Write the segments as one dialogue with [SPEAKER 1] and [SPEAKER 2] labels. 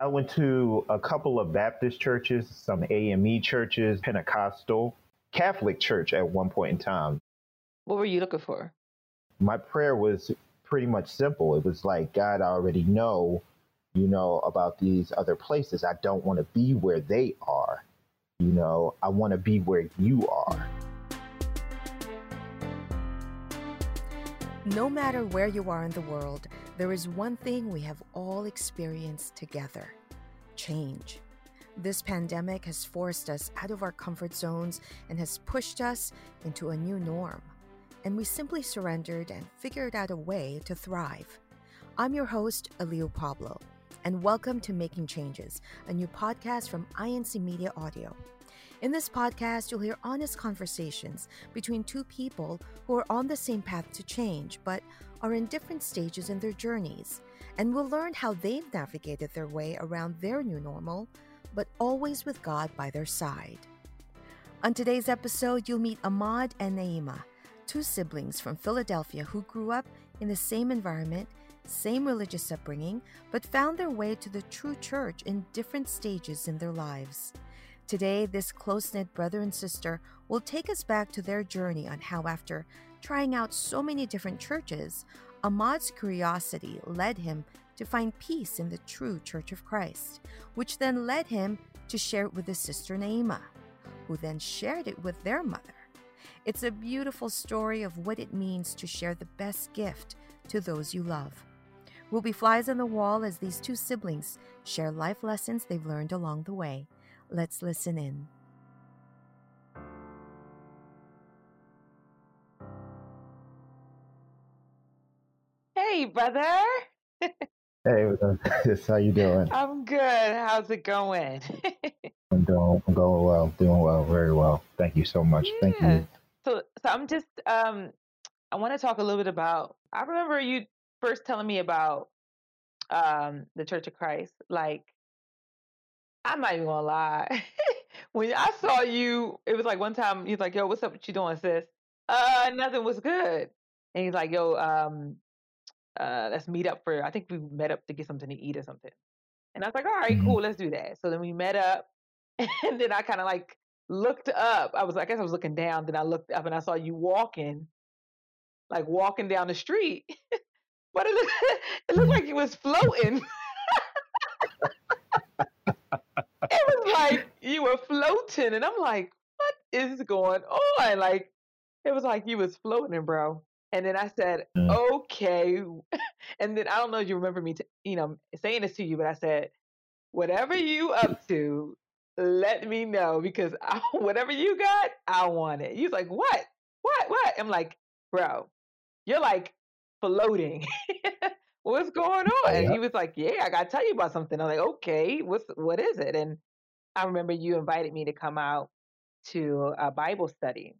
[SPEAKER 1] I went to a couple of Baptist churches, some AME churches, Pentecostal, Catholic church at one point in time.
[SPEAKER 2] What were you looking for?
[SPEAKER 1] My prayer was pretty much simple. It was like, God, I already know, you know, about these other places. I don't want to be where they are. You know, I want to be where you are.
[SPEAKER 3] No matter where you are in the world, there is one thing we have all experienced together change. This pandemic has forced us out of our comfort zones and has pushed us into a new norm. And we simply surrendered and figured out a way to thrive. I'm your host, Aliu Pablo, and welcome to Making Changes, a new podcast from INC Media Audio. In this podcast, you'll hear honest conversations between two people who are on the same path to change, but are in different stages in their journeys. And we'll learn how they've navigated their way around their new normal, but always with God by their side. On today's episode, you'll meet Ahmad and Naima, two siblings from Philadelphia who grew up in the same environment, same religious upbringing, but found their way to the true church in different stages in their lives. Today, this close knit brother and sister will take us back to their journey on how, after trying out so many different churches, Ahmad's curiosity led him to find peace in the true Church of Christ, which then led him to share it with his sister Naima, who then shared it with their mother. It's a beautiful story of what it means to share the best gift to those you love. We'll be flies on the wall as these two siblings share life lessons they've learned along the way. Let's listen in.
[SPEAKER 2] Hey, brother.
[SPEAKER 1] Hey, how you doing?
[SPEAKER 2] I'm good. How's it going?
[SPEAKER 1] I'm doing, I'm going well, doing well, very well. Thank you so much. Thank you.
[SPEAKER 2] So, so I'm just um, I want to talk a little bit about. I remember you first telling me about um the Church of Christ. Like, I'm not even gonna lie. when I saw you, it was like one time he's like, "Yo, what's up? What you doing, sis?" Uh, nothing was good. And he's like, "Yo, um, uh, let's meet up for." I think we met up to get something to eat or something. And I was like, "All right,
[SPEAKER 1] Mhm.
[SPEAKER 2] cool, let's do that." So then we met up, and then I kind of like looked up. I was, I guess, I was looking down. Then I looked up and I saw you walking, like walking down the street. but it looked, it looked like you was floating. it was like you were floating, and I'm like, what is going on? Like, it was like you was floating, bro. And then I said, okay. And then I don't know if you remember me, t- you know, saying this to you, but I said, whatever you up to, let me know because I, whatever you got, I want it. He's like, what? What? What? I'm like, bro, you're like floating. What's going on?
[SPEAKER 1] Oh,
[SPEAKER 2] And he was like, yeah, I gotta tell you about something. I'm like, okay, what's what is it? And I remember you invited me to come out to a Bible study.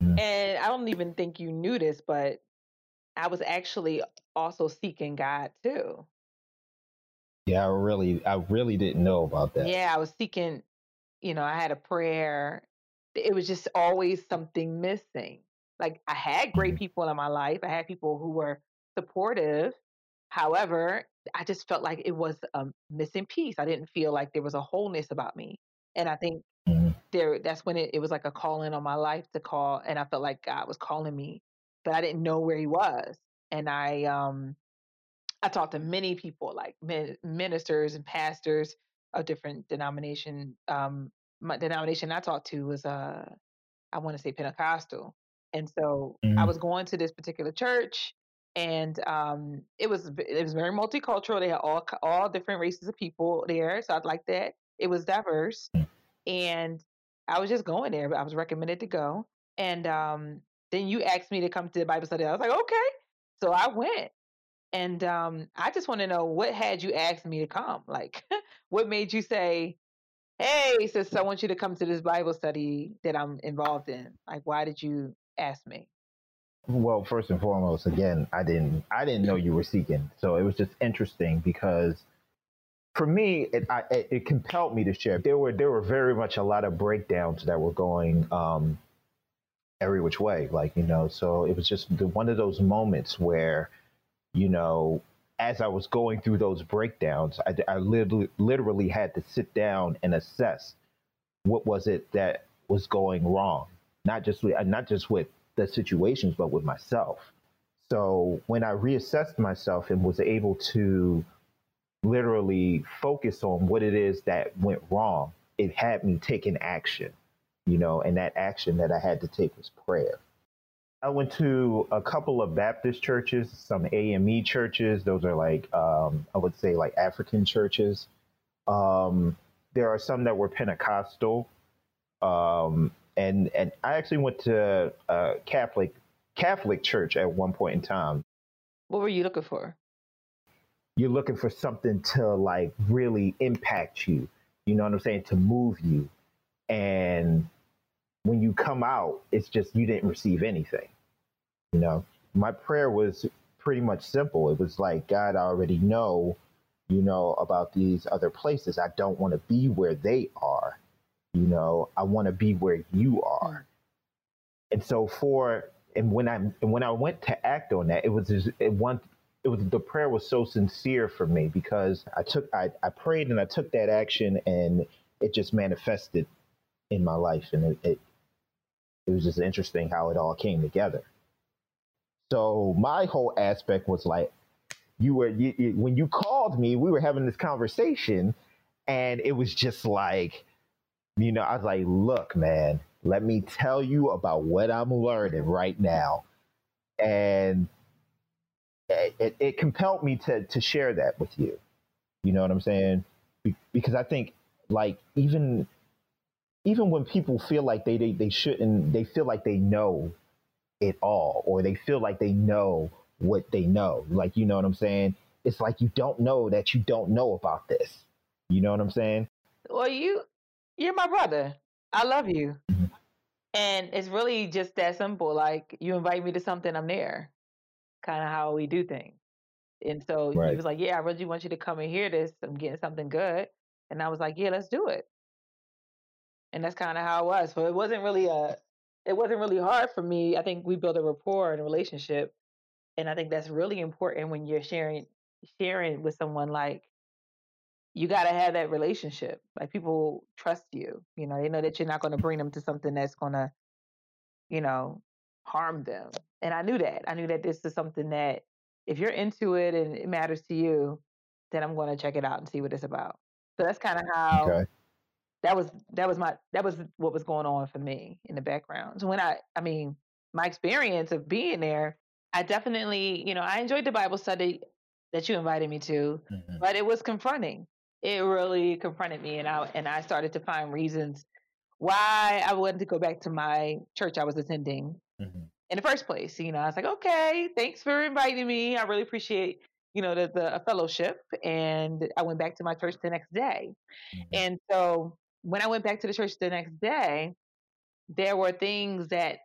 [SPEAKER 2] And I don't even think you knew this, but I was actually also seeking God too.
[SPEAKER 1] Yeah, I really, I really didn't know about that.
[SPEAKER 2] Yeah, I was seeking, you know, I had a prayer. It was just always something missing. Like I had great
[SPEAKER 1] Mhm.
[SPEAKER 2] people in my life. I had people who were supportive. However, I just felt like it was a missing piece. I didn't feel like there was a wholeness about me. And I think
[SPEAKER 1] Mhm.
[SPEAKER 2] there that's when it, it was like a calling on my life to call and I felt like God was calling me, but I didn't know where he was. And I um I talked to many people, like min- ministers and pastors of different denomination. Um, my denomination I talked to was, uh, I want to say Pentecostal, and so I
[SPEAKER 1] Mhm.
[SPEAKER 2] was going to this particular church, and um, it was it was very multicultural. They had all all different races of people there, so I like that. It was diverse,
[SPEAKER 1] Mm.
[SPEAKER 2] and I was just going there. But I was recommended to go, and um, then you asked me to come to the Bible study. I was like, okay, so I went. And um, I just want to know what had you asked me to come? Like, what made you say, "Hey, sister, I want you to come to this Bible study that I'm involved in"? Like, why did you ask me?
[SPEAKER 1] Well, first and foremost, again, I didn't, I didn't know you were seeking, so it was just interesting because for me, it, I, it, it compelled me to share. There were, there were very much a lot of breakdowns that were going um, every which way, like you know. So it was just the, one of those moments where, you know, as I was going through those breakdowns, I, I literally, literally had to sit down and assess what was it that was going wrong, not just not just with the situations, but with myself. So when I reassessed myself and was able to literally focus on what it is that went wrong, it had me taking action, you know, and that action that I had to take was prayer. I went to a couple of Baptist churches, some AME churches. Those are like, um, I would say, like African churches. Um, there are some that were Pentecostal, um, and and I actually went to a Catholic Catholic church at one point in time.
[SPEAKER 2] What were you looking for?
[SPEAKER 1] You're looking for something to like really impact you. You know what I'm saying? To move you, and when you come out, it's just you didn't receive anything. You know, my prayer was pretty much simple. It was like, God, I already know, you know, about these other places. I don't want to be where they are. You know, I want to be where you are. Mm. And so for and when I and when I went to act on that, it was just, it one it was the prayer was so sincere for me because I took I, I prayed and I took that action and it just manifested in my life and it, it it was just interesting how it all came together. So my whole aspect was like, you were you, you, when you called me, we were having this conversation, and it was just like, you know, I was like, look, man, let me tell you about what I'm learning right now, and it, it, compelled me to to share that with you. You know what I'm saying? Be- because I think like even even when people feel like they, they they shouldn't they feel like they know it all or they feel like they know what they know like you know what i'm saying it's like you don't know that you don't know about this you know what i'm saying
[SPEAKER 2] Well, you you're my brother. I love you. And it's really just that simple. Like you invite me to something, I'm there. Kind of how we do things. And so he was like, "Yeah, I really want you to come and hear this. I'm getting something good." And I was like, "Yeah, let's do it." And that's kind of how it was. So it wasn't really a it wasn't really hard for me. I think we built a rapport and a relationship. And I think that's really important when you're sharing sharing with someone like you got to have that relationship. Like people trust you. You know, they know that you're not going to bring them to something that's going to, you know, harm them. And I knew that. I knew that this is something that if you're into it and it matters to you, then I'm going to check it out and see what it's about. So that's kind of how
[SPEAKER 1] okay
[SPEAKER 2] that was that was my that was what was going on for me in the background. So when I I mean, my experience of being there, I definitely, you know, I enjoyed the Bible study that you invited me to,
[SPEAKER 1] Mhm.
[SPEAKER 2] but it was confronting. It really confronted me and I and I started to find reasons why I wanted to go back to my church I was attending
[SPEAKER 1] Mhm.
[SPEAKER 2] in the first place. You know, I was like, okay, thanks for inviting me. I really appreciate, you know, the, the fellowship. And I went back to my church the next day.
[SPEAKER 1] Mhm.
[SPEAKER 2] And so when I went back to the church the next day, there were things that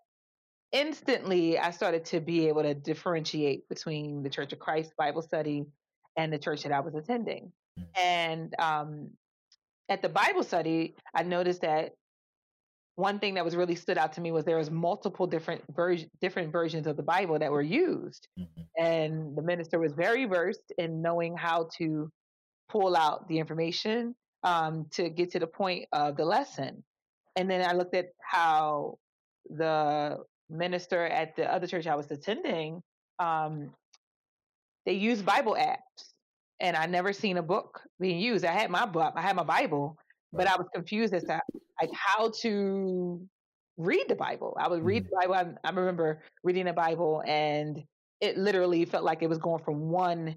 [SPEAKER 2] instantly I started to be able to differentiate between the Church of Christ Bible study and the church that I was attending. And um, at the Bible study, I noticed that one thing that was really stood out to me was there was multiple different version, different versions of the Bible that were used,
[SPEAKER 1] Mhm.
[SPEAKER 2] and the minister was very versed in knowing how to pull out the information um, to get to the point of the lesson. And then I looked at how the minister at the other church I was attending, um, they use Bible apps, and I never seen a book being used. I had my book, I had my Bible, but I was confused as to like how to read the Bible. I would read mm-hmm. the Bible. I, I remember reading the Bible, and it literally felt like it was going from one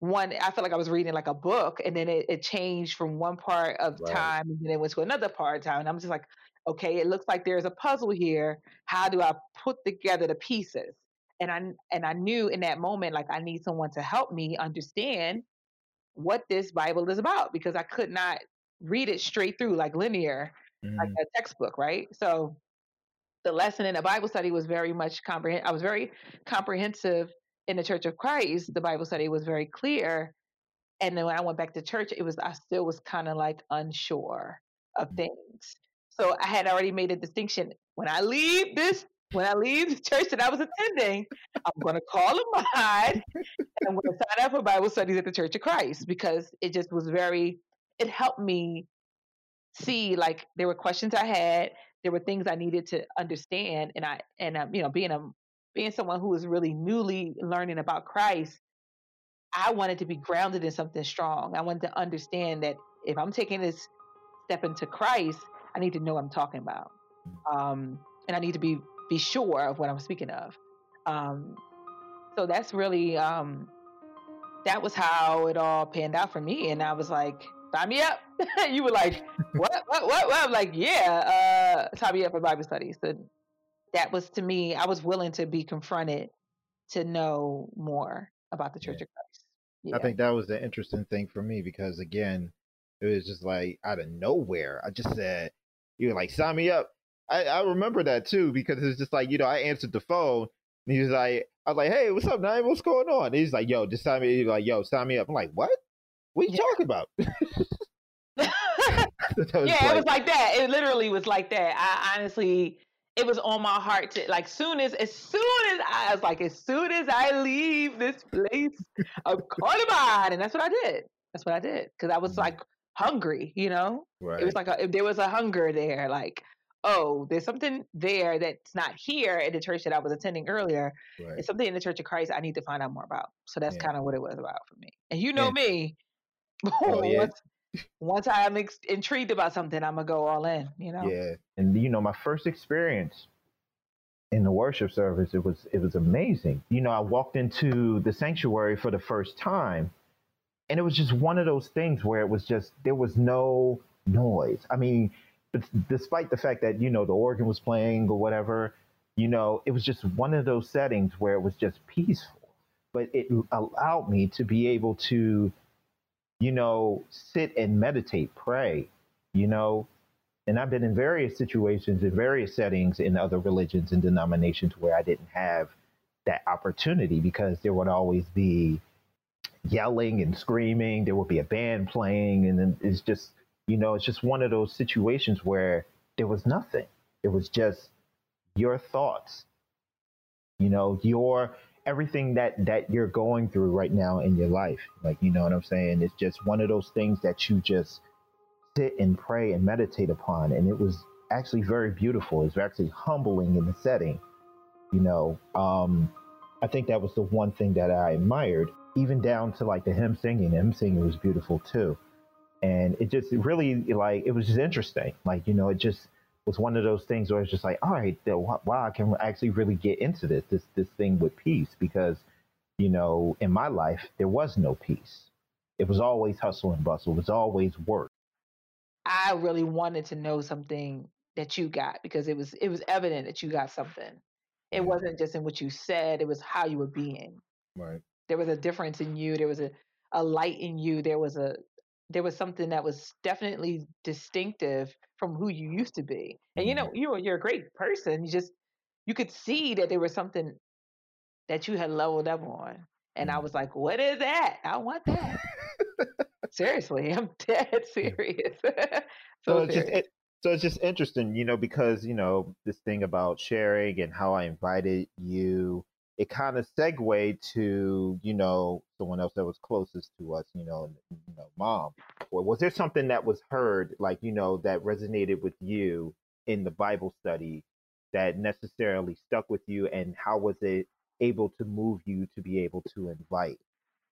[SPEAKER 2] one i felt like i was reading like a book and then it, it changed from one part of
[SPEAKER 1] Right.
[SPEAKER 2] time and then it went to another part of time and i'm just like okay it looks like there's a puzzle here how do i put together the pieces and i and i knew in that moment like i need someone to help me understand what this bible is about because i could not read it straight through like linear like
[SPEAKER 1] Mhm.
[SPEAKER 2] a textbook right? So the lesson in the bible study was very much comprehend i was very comprehensive in the church of christ the bible study was very clear and then when i went back to church it was i still was kind of like unsure of things. So i had already made a distinction. When i leave this when I leave the church that I was attending, I'm going to call a mod and I'm going to sign up for Bible studies at the Church of Christ because it just was very, it helped me see like there were questions I had, there were things I needed to understand, and I and um, you know being a being someone who was really newly learning about Christ, I wanted to be grounded in something strong. I wanted to understand that if I'm taking this step into Christ, I need to know what I'm talking about, um, and I need to be be sure of what I'm speaking of. Um, so that's really um, that was how it all panned out for me, and I was like, "Sign me up." you were like, "What? what? What? What?" I'm like, "Yeah, uh, sign me up for Bible studies." So that was to me. I was willing to be confronted to know more about the Church
[SPEAKER 1] Yeah.
[SPEAKER 2] of Christ. Yeah.
[SPEAKER 1] I think that was the interesting thing for me because again, it was just like out of nowhere. I just said, "You were like sign me up." I, I remember that too because it's just like you know I answered the phone and he was like, "I was like, hey, what's up, Nine? What's going on?" And he's like, "Yo, just sign me." He's like, "Yo, sign me up." I'm like, "What? What are you
[SPEAKER 2] Yeah.
[SPEAKER 1] talking about?"
[SPEAKER 2] Yeah, it was like that. It literally was like that. I honestly, it was on my heart to like soon as as soon as I, I was like, as soon as I leave this place, I'm calling mine, and that's what I did. That's what I did because I was
[SPEAKER 1] Mhm.
[SPEAKER 2] like hungry. You know,
[SPEAKER 1] right.
[SPEAKER 2] it was like a, there was a hunger there. Like, oh, there's something there that's not here at the church that I was attending earlier.
[SPEAKER 1] right.
[SPEAKER 2] It's something in the Church of Christ I need to find out more about. So that's
[SPEAKER 1] Yeah.
[SPEAKER 2] kind of what it was about for me. And you know
[SPEAKER 1] Yeah.
[SPEAKER 2] me.
[SPEAKER 1] Oh, yeah.
[SPEAKER 2] once, once I'm ex- intrigued about something, I'm gonna go all in. You know.
[SPEAKER 1] Yeah, and you know, my first experience in the worship service, it was it was amazing. You know, I walked into the sanctuary for the first time, and it was just one of those things where it was just there was no noise. I mean, despite the fact that you know the organ was playing or whatever, you know, it was just one of those settings where it was just peaceful. But it allowed me to be able to, you know, sit and meditate, pray, you know, and I've been in various situations in various settings in other religions and denominations where I didn't have that opportunity because there would always be yelling and screaming. There would be a band playing, and then it's just, you know, it's just one of those situations where there was nothing. It was just your thoughts, you know, your everything that that you're going through right now in your life. Like, you know what I'm saying? It's just one of those things that you just sit and pray and meditate upon. And it was actually very beautiful. It's actually humbling in the setting. You know, um, I think that was the one thing that I admired, even down to like the hymn singing. The hymn singing was beautiful too. And it just really like it was just interesting. Like, you know, it just was one of those things where it's just like, all right, wow, I can actually really get into this, this, this thing with peace because, you know, in my life, there was no peace. It was always hustle and bustle. It was always work.
[SPEAKER 2] I really wanted to know something that you got because it was it was evident that you got something. It wasn't just in what you said; it was how you were being.
[SPEAKER 1] Right.
[SPEAKER 2] There was a difference in you. There was a a light in you. There was a there was something that was definitely distinctive from who you used to be. And you know, you're you're a great person. You just you could see that there was something that you had leveled up on. And I
[SPEAKER 1] Mhm.
[SPEAKER 2] was like, "What is that? I want that." Seriously, I'm dead serious.
[SPEAKER 1] so
[SPEAKER 2] so
[SPEAKER 1] it's just it, so it's just interesting, you know, because you know this thing about sharing and how I invited you. It kind of segued to you know someone else that was closest to us, you know, you know, mom. Or was there something that was heard, like you know, that resonated with you in the Bible study that necessarily stuck with you, and how was it able to move you to be able to invite,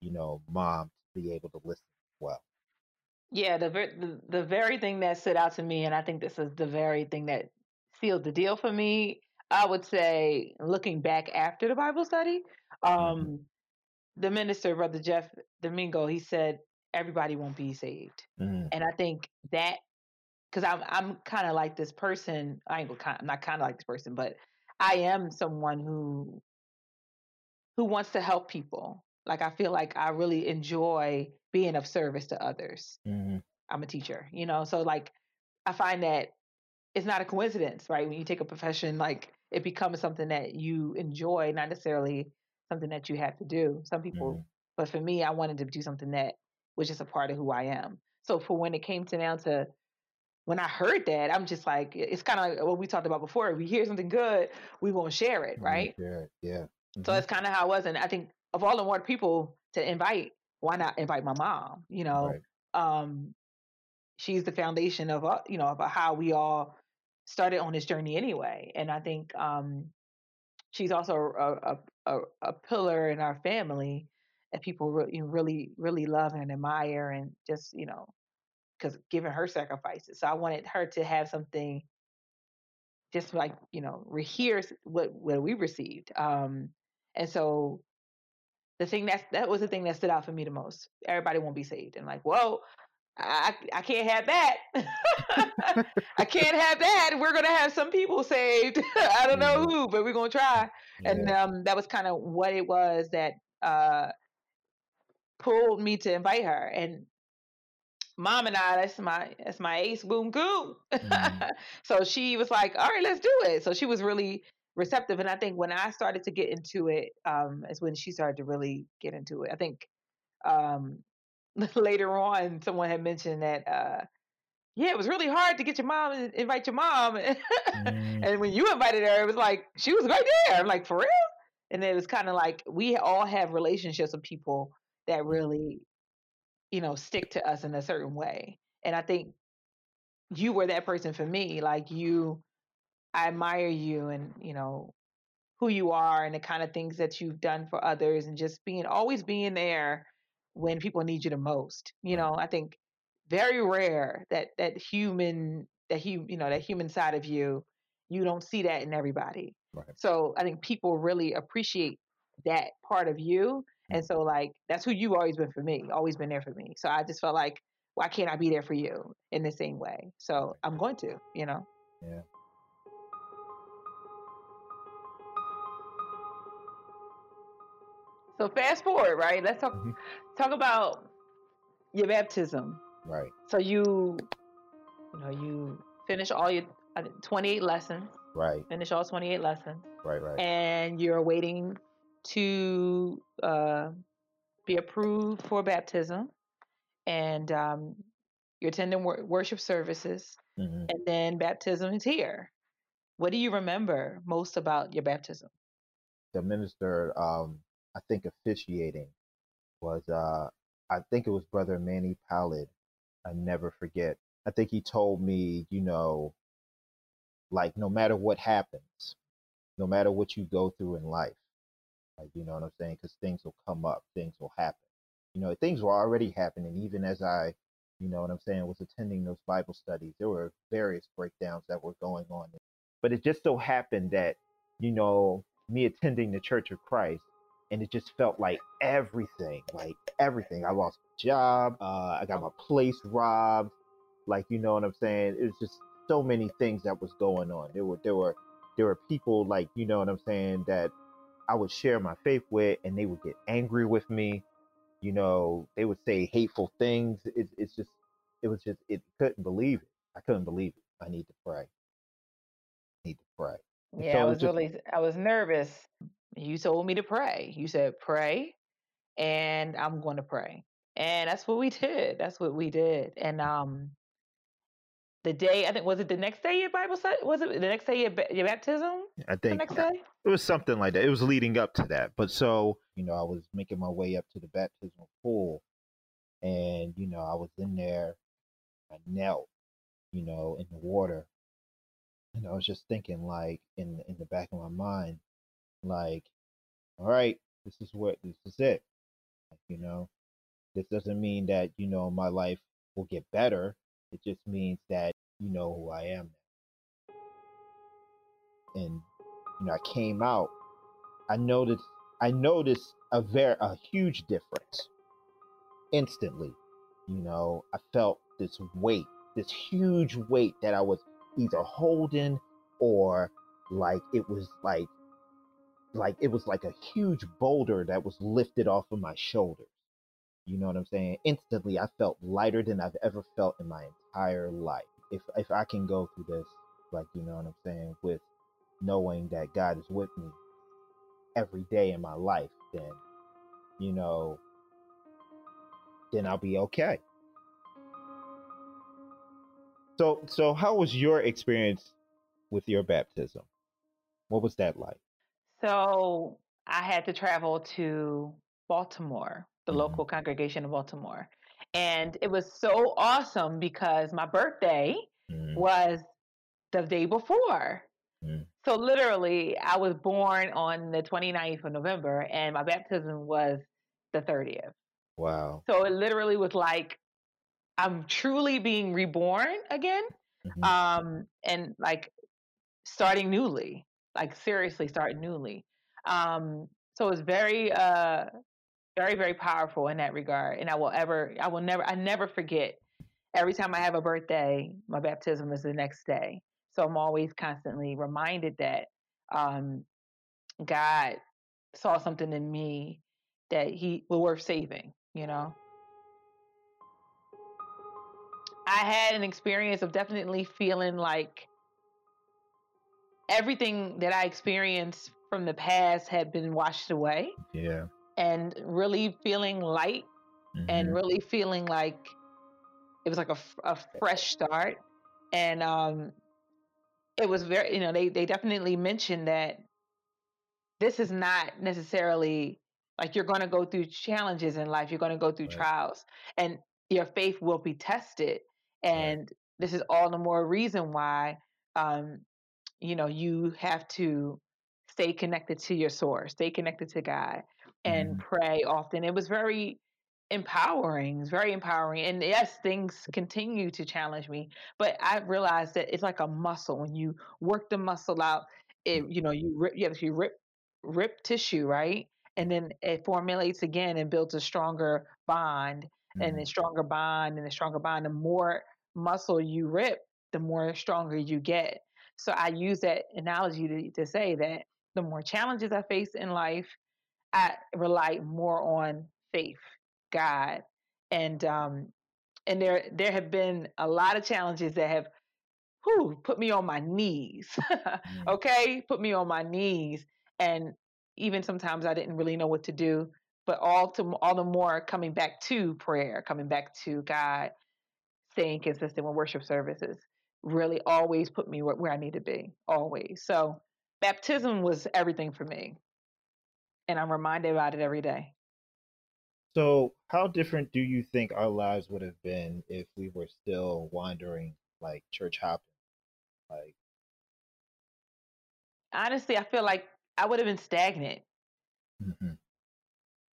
[SPEAKER 1] you know, mom to be able to listen well?
[SPEAKER 2] Yeah, the, ver- the the very thing that stood out to me, and I think this is the very thing that sealed the deal for me. I would say, looking back after the Bible study, um, the minister, Brother Jeff Domingo, he said everybody won't be saved,
[SPEAKER 1] Mhm.
[SPEAKER 2] and I think that because I'm I'm kind of like this person. I ain't I'm not kind of like this person, but I am someone who who wants to help people. Like I feel like I really enjoy being of service to others.
[SPEAKER 1] Mhm.
[SPEAKER 2] I'm a teacher, you know. So like I find that it's not a coincidence, right? When you take a profession, like it becomes something that you enjoy, not necessarily something that you have to do. Some people,
[SPEAKER 1] Mhm.
[SPEAKER 2] but for me, I wanted to do something that was just a part of who I am. So for when it came to now to when I heard that, I'm just like, it's kind of like what we talked about before. If we hear something good, we won't share it, right?
[SPEAKER 1] Yeah, yeah.
[SPEAKER 2] So
[SPEAKER 1] Mhm.
[SPEAKER 2] that's kind of how it was. And I think of all the more people to invite, why not invite my mom? You know,
[SPEAKER 1] Right.
[SPEAKER 2] um, she's the foundation of uh, you know of how we all started on this journey anyway. And I think um, she's also a, a, a, a pillar in our family that people re- you know, really really love and admire, and just you know because given her sacrifices. So I wanted her to have something just like you know re- what what we received. Um, and so the thing that that was the thing that stood out for me the most. Everybody won't be saved, and like, whoa, I I can't have that. I can't have that. We're gonna have some people saved. I don't know
[SPEAKER 1] Mhm.
[SPEAKER 2] who, but we're gonna try. And um, that was kind of what it was that uh pulled me to invite her. And mom and I, that's my that's my ace boom coon.
[SPEAKER 1] Mhm.
[SPEAKER 2] so she was like, all right, let's do it. So she was really receptive. And I think when I started to get into it, um, is when she started to really get into it. I think um later on someone had mentioned that uh yeah, it was really hard to get your mom and invite your mom.
[SPEAKER 1] Mm.
[SPEAKER 2] and when you invited her, it was like she was right there. I'm like, for real? And it was kind of like we all have relationships with people that really, you know, stick to us in a certain way. And I think you were that person for me. Like you, I admire you and, you know, who you are and the kind of things that you've done for others and just being always being there when people need you the most. You know, I think very rare that that human that he you know that human side of you you don't see that in everybody
[SPEAKER 1] Right.
[SPEAKER 2] so i think people really appreciate that part of you and
[SPEAKER 1] Mm.
[SPEAKER 2] so like that's who you've always been for me always been there for me so i just felt like why can't i be there for you in the same way so i'm going to you know
[SPEAKER 1] Yeah.
[SPEAKER 2] So fast forward right let's talk
[SPEAKER 1] Mhm.
[SPEAKER 2] talk about your baptism
[SPEAKER 1] Right.
[SPEAKER 2] so you you know you finish all your 28 lessons
[SPEAKER 1] Right.
[SPEAKER 2] finish all 28 lessons
[SPEAKER 1] Right. Right.
[SPEAKER 2] and you're waiting to uh, be approved for baptism and um, you're attending wor- worship services
[SPEAKER 1] Mhm.
[SPEAKER 2] and then baptism is here what do you remember most about your baptism
[SPEAKER 1] The minister, um, I think officiating was, uh, I think it was Brother Manny Pallid. I never forget. I think he told me, you know, like no matter what happens, no matter what you go through in life, like you know what I'm saying, because things will come up, things will happen. You know, things were already happening even as I, you know what I'm saying, was attending those Bible studies. There were various breakdowns that were going on, but it just so happened that, you know, me attending the Church of Christ, and it just felt like everything, like everything. I lost my job, uh, I got my place robbed, like you know what I'm saying. It was just so many things that was going on. There were there were there were people like you know what I'm saying that I would share my faith with, and they would get angry with me. You know, they would say hateful things. It, it's just, it was just, it couldn't believe it. I couldn't believe it. I need to pray. I need to pray.
[SPEAKER 2] Yeah
[SPEAKER 1] so
[SPEAKER 2] i was
[SPEAKER 1] just-
[SPEAKER 2] really i was nervous you told me to pray. You said pray and i'm going to pray. And that's what we did. That's what we did. And um the day i think was it the next day your bible study? Was it the next day your, your baptism?
[SPEAKER 1] I
[SPEAKER 2] the
[SPEAKER 1] think
[SPEAKER 2] next day?
[SPEAKER 1] it was something like that. It was leading up to that. But so, you know, I was making my way up to the baptismal pool and, you know, I was in there, I knelt, you know, in the water. And I was just thinking like in in the back of my mind, like, all right, this is what this is it. You know, this doesn't mean that, you know, my life will get better. It just means that you know who I am. And you know, I came out, I noticed I noticed a very a huge difference instantly. You know, I felt this weight, this huge weight that I was either holding or like it was like like it was like a huge boulder that was lifted off of my shoulders. You know what I'm saying? Instantly I felt lighter than I've ever felt in my entire life. If if I can go through this, like you know what I'm saying, with knowing that God is with me every day in my life, then you know, then I'll be okay. So, so how was your experience with your baptism? What was that like?
[SPEAKER 2] So I had to travel to Baltimore, the
[SPEAKER 1] Mhm.
[SPEAKER 2] local congregation of Baltimore. And it was so awesome because my birthday
[SPEAKER 1] Mhm.
[SPEAKER 2] was the day before.
[SPEAKER 1] Mm.
[SPEAKER 2] So literally, I was born on the 29th of November and my baptism was the 30th.
[SPEAKER 1] Wow.
[SPEAKER 2] So it literally was like I'm truly being reborn again.
[SPEAKER 1] Mhm.
[SPEAKER 2] Um and like starting newly, like seriously start newly. Um so it's very uh very very powerful in that regard and I will ever I will never I never forget every time I have a birthday, my baptism is the next day. So I'm always constantly reminded that um God saw something in me that he was worth saving, you know. I had an experience of definitely feeling like everything that I experienced from the past had been washed away
[SPEAKER 1] Yeah.
[SPEAKER 2] and really feeling light and
[SPEAKER 1] Mhm.
[SPEAKER 2] really feeling like it was like a, a fresh start. And um, it was very, you know, they, they definitely mentioned that this is not necessarily like you're going to go through challenges in life, you're going to go through
[SPEAKER 1] Right.
[SPEAKER 2] trials, and your faith will be tested. And this is all the more reason why, um, you know, you have to stay connected to your source, stay connected to God, and
[SPEAKER 1] Mhm.
[SPEAKER 2] pray often. It was very empowering. It's very empowering. And yes, things continue to challenge me, but I realized that it's like a muscle. When you work the muscle out, it you know you rip, you have to rip rip tissue, right? And then it formulates again and builds a stronger bond, and
[SPEAKER 1] Mhm.
[SPEAKER 2] a stronger bond, and a stronger bond. The more muscle you rip, the more stronger you get. So I use that analogy to, to say that the more challenges I face in life, I rely more on faith, God, and um, and there there have been a lot of challenges that have whew, put me on my knees.
[SPEAKER 1] Mm.
[SPEAKER 2] okay, put me on my knees, and even sometimes I didn't really know what to do. But all to all the more coming back to prayer, coming back to God, staying consistent with worship services, really always put me where, where I need to be, always. So baptism was everything for me, and I'm reminded about it every day.
[SPEAKER 1] So, how different do you think our lives would have been if we were still wandering, like church hopping? Like,
[SPEAKER 2] Honestly, I feel like I would have been stagnant.
[SPEAKER 1] Mhm.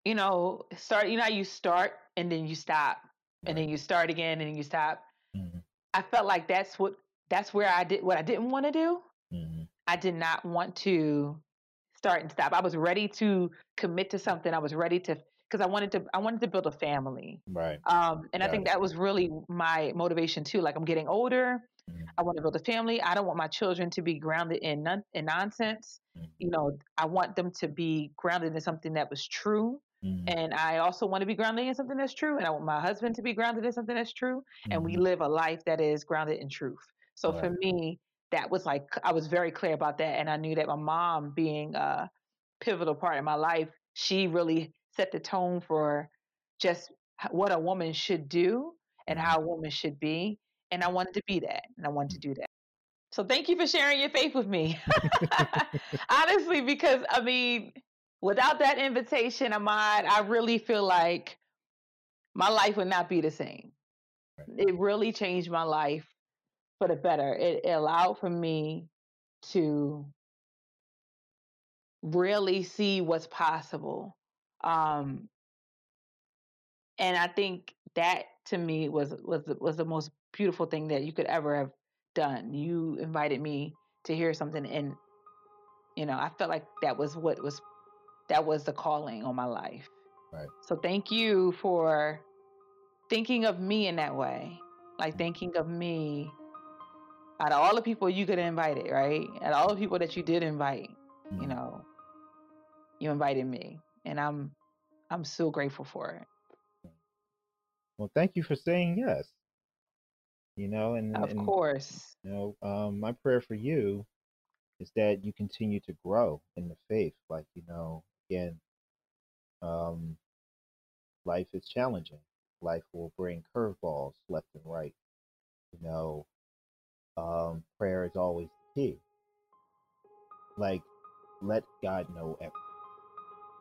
[SPEAKER 2] You know, start. You know, how you start and then you stop, and
[SPEAKER 1] Right.
[SPEAKER 2] then you start again and then you stop.
[SPEAKER 1] Mhm.
[SPEAKER 2] I felt like that's what that's where I did what I didn't want to do.
[SPEAKER 1] Mhm.
[SPEAKER 2] I did not want to start and stop. I was ready to commit to something. I was ready to because I wanted to I wanted to build a family.
[SPEAKER 1] right.
[SPEAKER 2] Um, and I think
[SPEAKER 1] it.
[SPEAKER 2] that was really my motivation too. Like I'm getting older.
[SPEAKER 1] Mhm.
[SPEAKER 2] I want to build a family. I don't want my children to be grounded in non- in nonsense.
[SPEAKER 1] Mhm.
[SPEAKER 2] You know, I want them to be grounded in something that was true.
[SPEAKER 1] Mhm.
[SPEAKER 2] And I also want to be grounded in something that's true. And I want my husband to be grounded in something that's true. And we
[SPEAKER 1] Mhm.
[SPEAKER 2] live a life that is grounded in truth. So for me, that was like, I was very clear about that. And I knew that my mom being a pivotal part in my life, she really set the tone for just what a woman should do and
[SPEAKER 1] Mhm.
[SPEAKER 2] how a woman should be. And I wanted to be that. And I wanted to do that. So thank you for sharing your faith with me. Honestly, because I mean, without that invitation, Ahmad, I really feel like my life would not be the same. It really changed my life for the better. It, it allowed for me to really see what's possible. Um, and I think that to me was was the- was the most beautiful thing that you could ever have done. You invited me to hear something, and you know, I felt like that was what was that was the calling on my life.
[SPEAKER 1] Right.
[SPEAKER 2] So thank you for thinking of me in that way, like thinking of me out of all the people you could have invited, right? Out of all the people that you did invite, you
[SPEAKER 1] Mhm.
[SPEAKER 2] know, you invited me, and I'm I'm so grateful for it.
[SPEAKER 1] Well, thank you for saying yes. You know, and,
[SPEAKER 2] Of
[SPEAKER 1] and
[SPEAKER 2] course.
[SPEAKER 1] you know, um, my prayer for you is that you continue to grow in the faith. Like, you know, again, um, life is challenging. Life will bring curveballs left and right. You know, um, prayer is always the key. Like, let God know everything.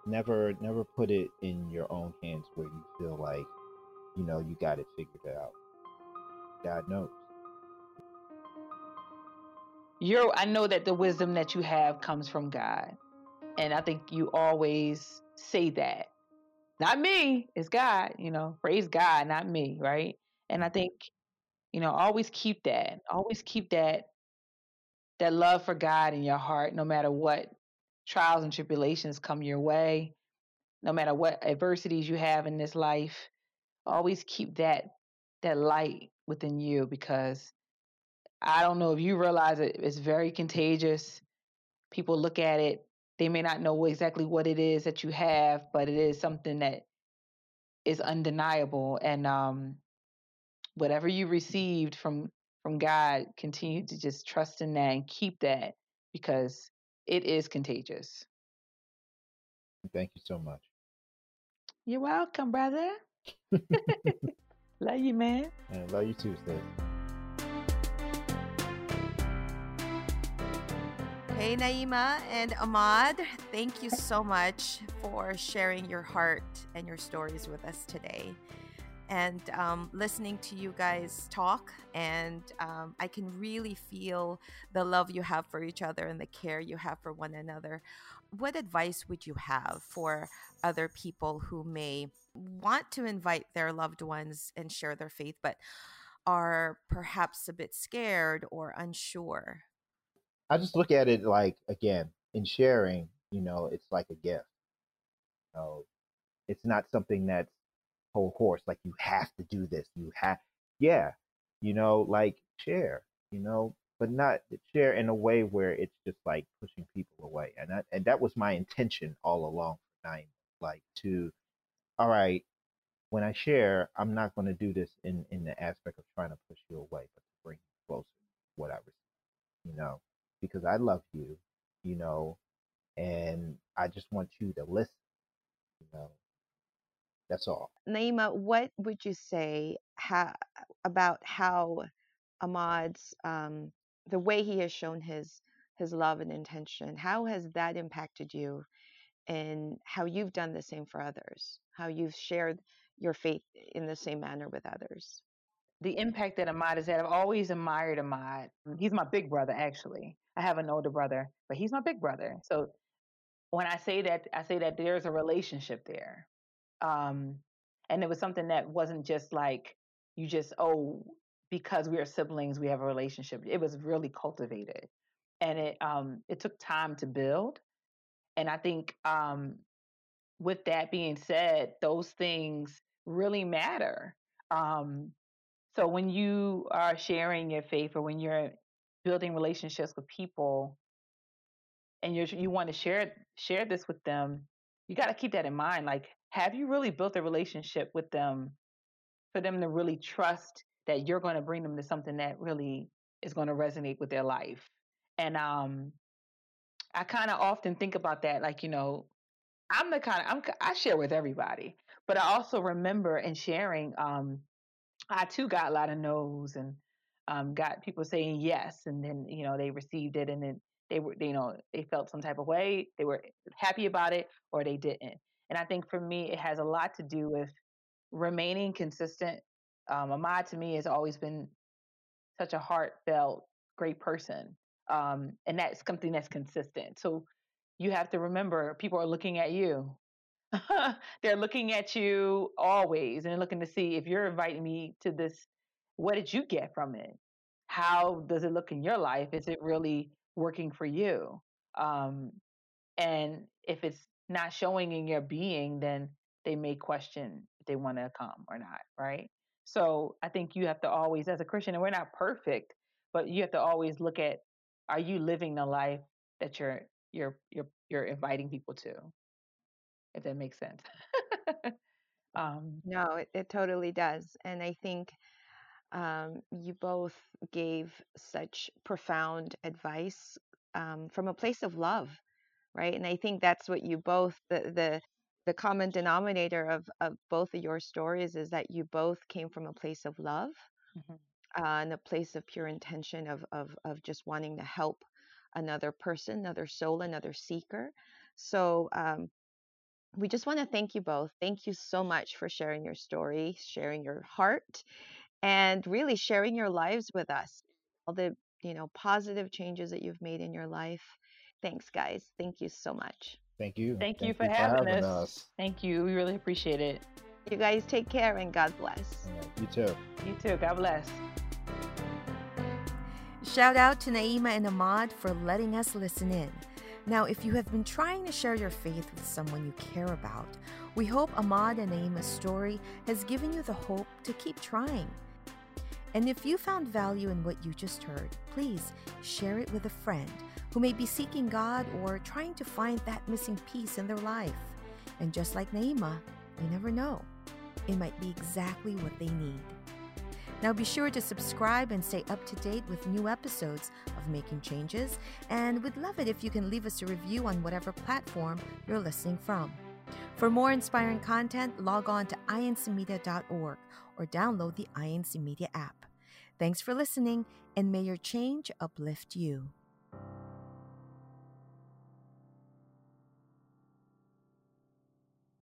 [SPEAKER 1] Never, never put it in your own hands where you feel like, you know, you got it figured out. God knows.
[SPEAKER 2] You're, I know that the wisdom that you have comes from God. And I think you always say that. Not me, it's God, you know, praise God, not me, right? And I think, you know, always keep that. Always keep that that love for God in your heart no matter what trials and tribulations come your way, no matter what adversities you have in this life. Always keep that that light within you because I don't know if you realize it, it's very contagious. People look at it they may not know exactly what it is that you have, but it is something that is undeniable. And um, whatever you received from from God, continue to just trust in that and keep that because it is contagious.
[SPEAKER 1] Thank you so much.
[SPEAKER 2] You're welcome, brother. love you, man.
[SPEAKER 1] And love you too, Steph.
[SPEAKER 3] Hey, Naima and Ahmad, thank you so much for sharing your heart and your stories with us today. And um, listening to you guys talk, and um, I can really feel the love you have for each other and the care you have for one another. What advice would you have for other people who may want to invite their loved ones and share their faith, but are perhaps a bit scared or unsure?
[SPEAKER 1] I just look at it like again in sharing. You know, it's like a gift. You know, it's not something that's whole horse. Like you have to do this. You have, yeah. You know, like share. You know, but not share in a way where it's just like pushing people away. And that and that was my intention all along for nine. Like to, all right, when I share, I'm not going to do this in in the aspect of trying to push you away, but to bring you closer. To What I receive, you know because I love you, you know, and I just want you to listen, you know. That's all.
[SPEAKER 3] Naima, what would you say how, about how Ahmad's um, the way he has shown his his love and intention? How has that impacted you, and how you've done the same for others? How you've shared your faith in the same manner with others?
[SPEAKER 2] The impact that Ahmad has had, I've always admired Ahmad. He's my big brother, actually. I have an older brother, but he's my big brother. So when I say that, I say that there's a relationship there. Um, and it was something that wasn't just like you just, oh, because we are siblings, we have a relationship. It was really cultivated. And it um it took time to build. And I think um with that being said, those things really matter. Um, so when you are sharing your faith or when you're building relationships with people and you you want to share share this with them, you got to keep that in mind. Like, have you really built a relationship with them for them to really trust that you're going to bring them to something that really is going to resonate with their life? And um, I kind of often think about that, like you know, I'm the kind of I'm I share with everybody, but I also remember in sharing, um, I too got a lot of no's and um, got people saying yes, and then you know they received it, and then they were you know they felt some type of way, they were happy about it, or they didn't. And I think for me, it has a lot to do with remaining consistent. Um, Ahmad to me has always been such a heartfelt, great person, um, and that's something that's consistent. So you have to remember, people are looking at you. they're looking at you always and looking to see if you're inviting me to this what did you get from it? How does it look in your life? Is it really working for you? Um, and if it's not showing in your being, then they may question if they want to come or not, right? So I think you have to always, as a Christian, and we're not perfect, but you have to always look at: Are you living the life that you're you're you're you're inviting people to? If that makes sense.
[SPEAKER 3] um, no, it, it totally does, and I think um, you both gave such profound advice um, from a place of love, right? And I think that's what you both the the the common denominator of of both of your stories is that you both came from a place of love. Mm-hmm. uh, in a place of pure intention of, of, of just wanting to help another person, another soul, another seeker. So um, we just want to thank you both. Thank you so much for sharing your story, sharing your heart, and really sharing your lives with us. All the you know positive changes that you've made in your life. Thanks, guys. Thank you so much.
[SPEAKER 1] Thank you.
[SPEAKER 2] Thank, Thank you, for, you having, for having us. us. Thank you. We really appreciate it.
[SPEAKER 3] You guys take care and God bless.
[SPEAKER 1] Yeah, you too.
[SPEAKER 2] You too. God bless.
[SPEAKER 3] Shout out to Naima and Ahmad for letting us listen in. Now, if you have been trying to share your faith with someone you care about, we hope Ahmad and Naima's story has given you the hope to keep trying. And if you found value in what you just heard, please share it with a friend who may be seeking God or trying to find that missing piece in their life. And just like Naima, you never know. It might be exactly what they need. Now be sure to subscribe and stay up to date with new episodes of Making Changes, and we'd love it if you can leave us a review on whatever platform you're listening from. For more inspiring content, log on to incmedia.org or download the INC Media app. Thanks for listening, and may your change uplift you.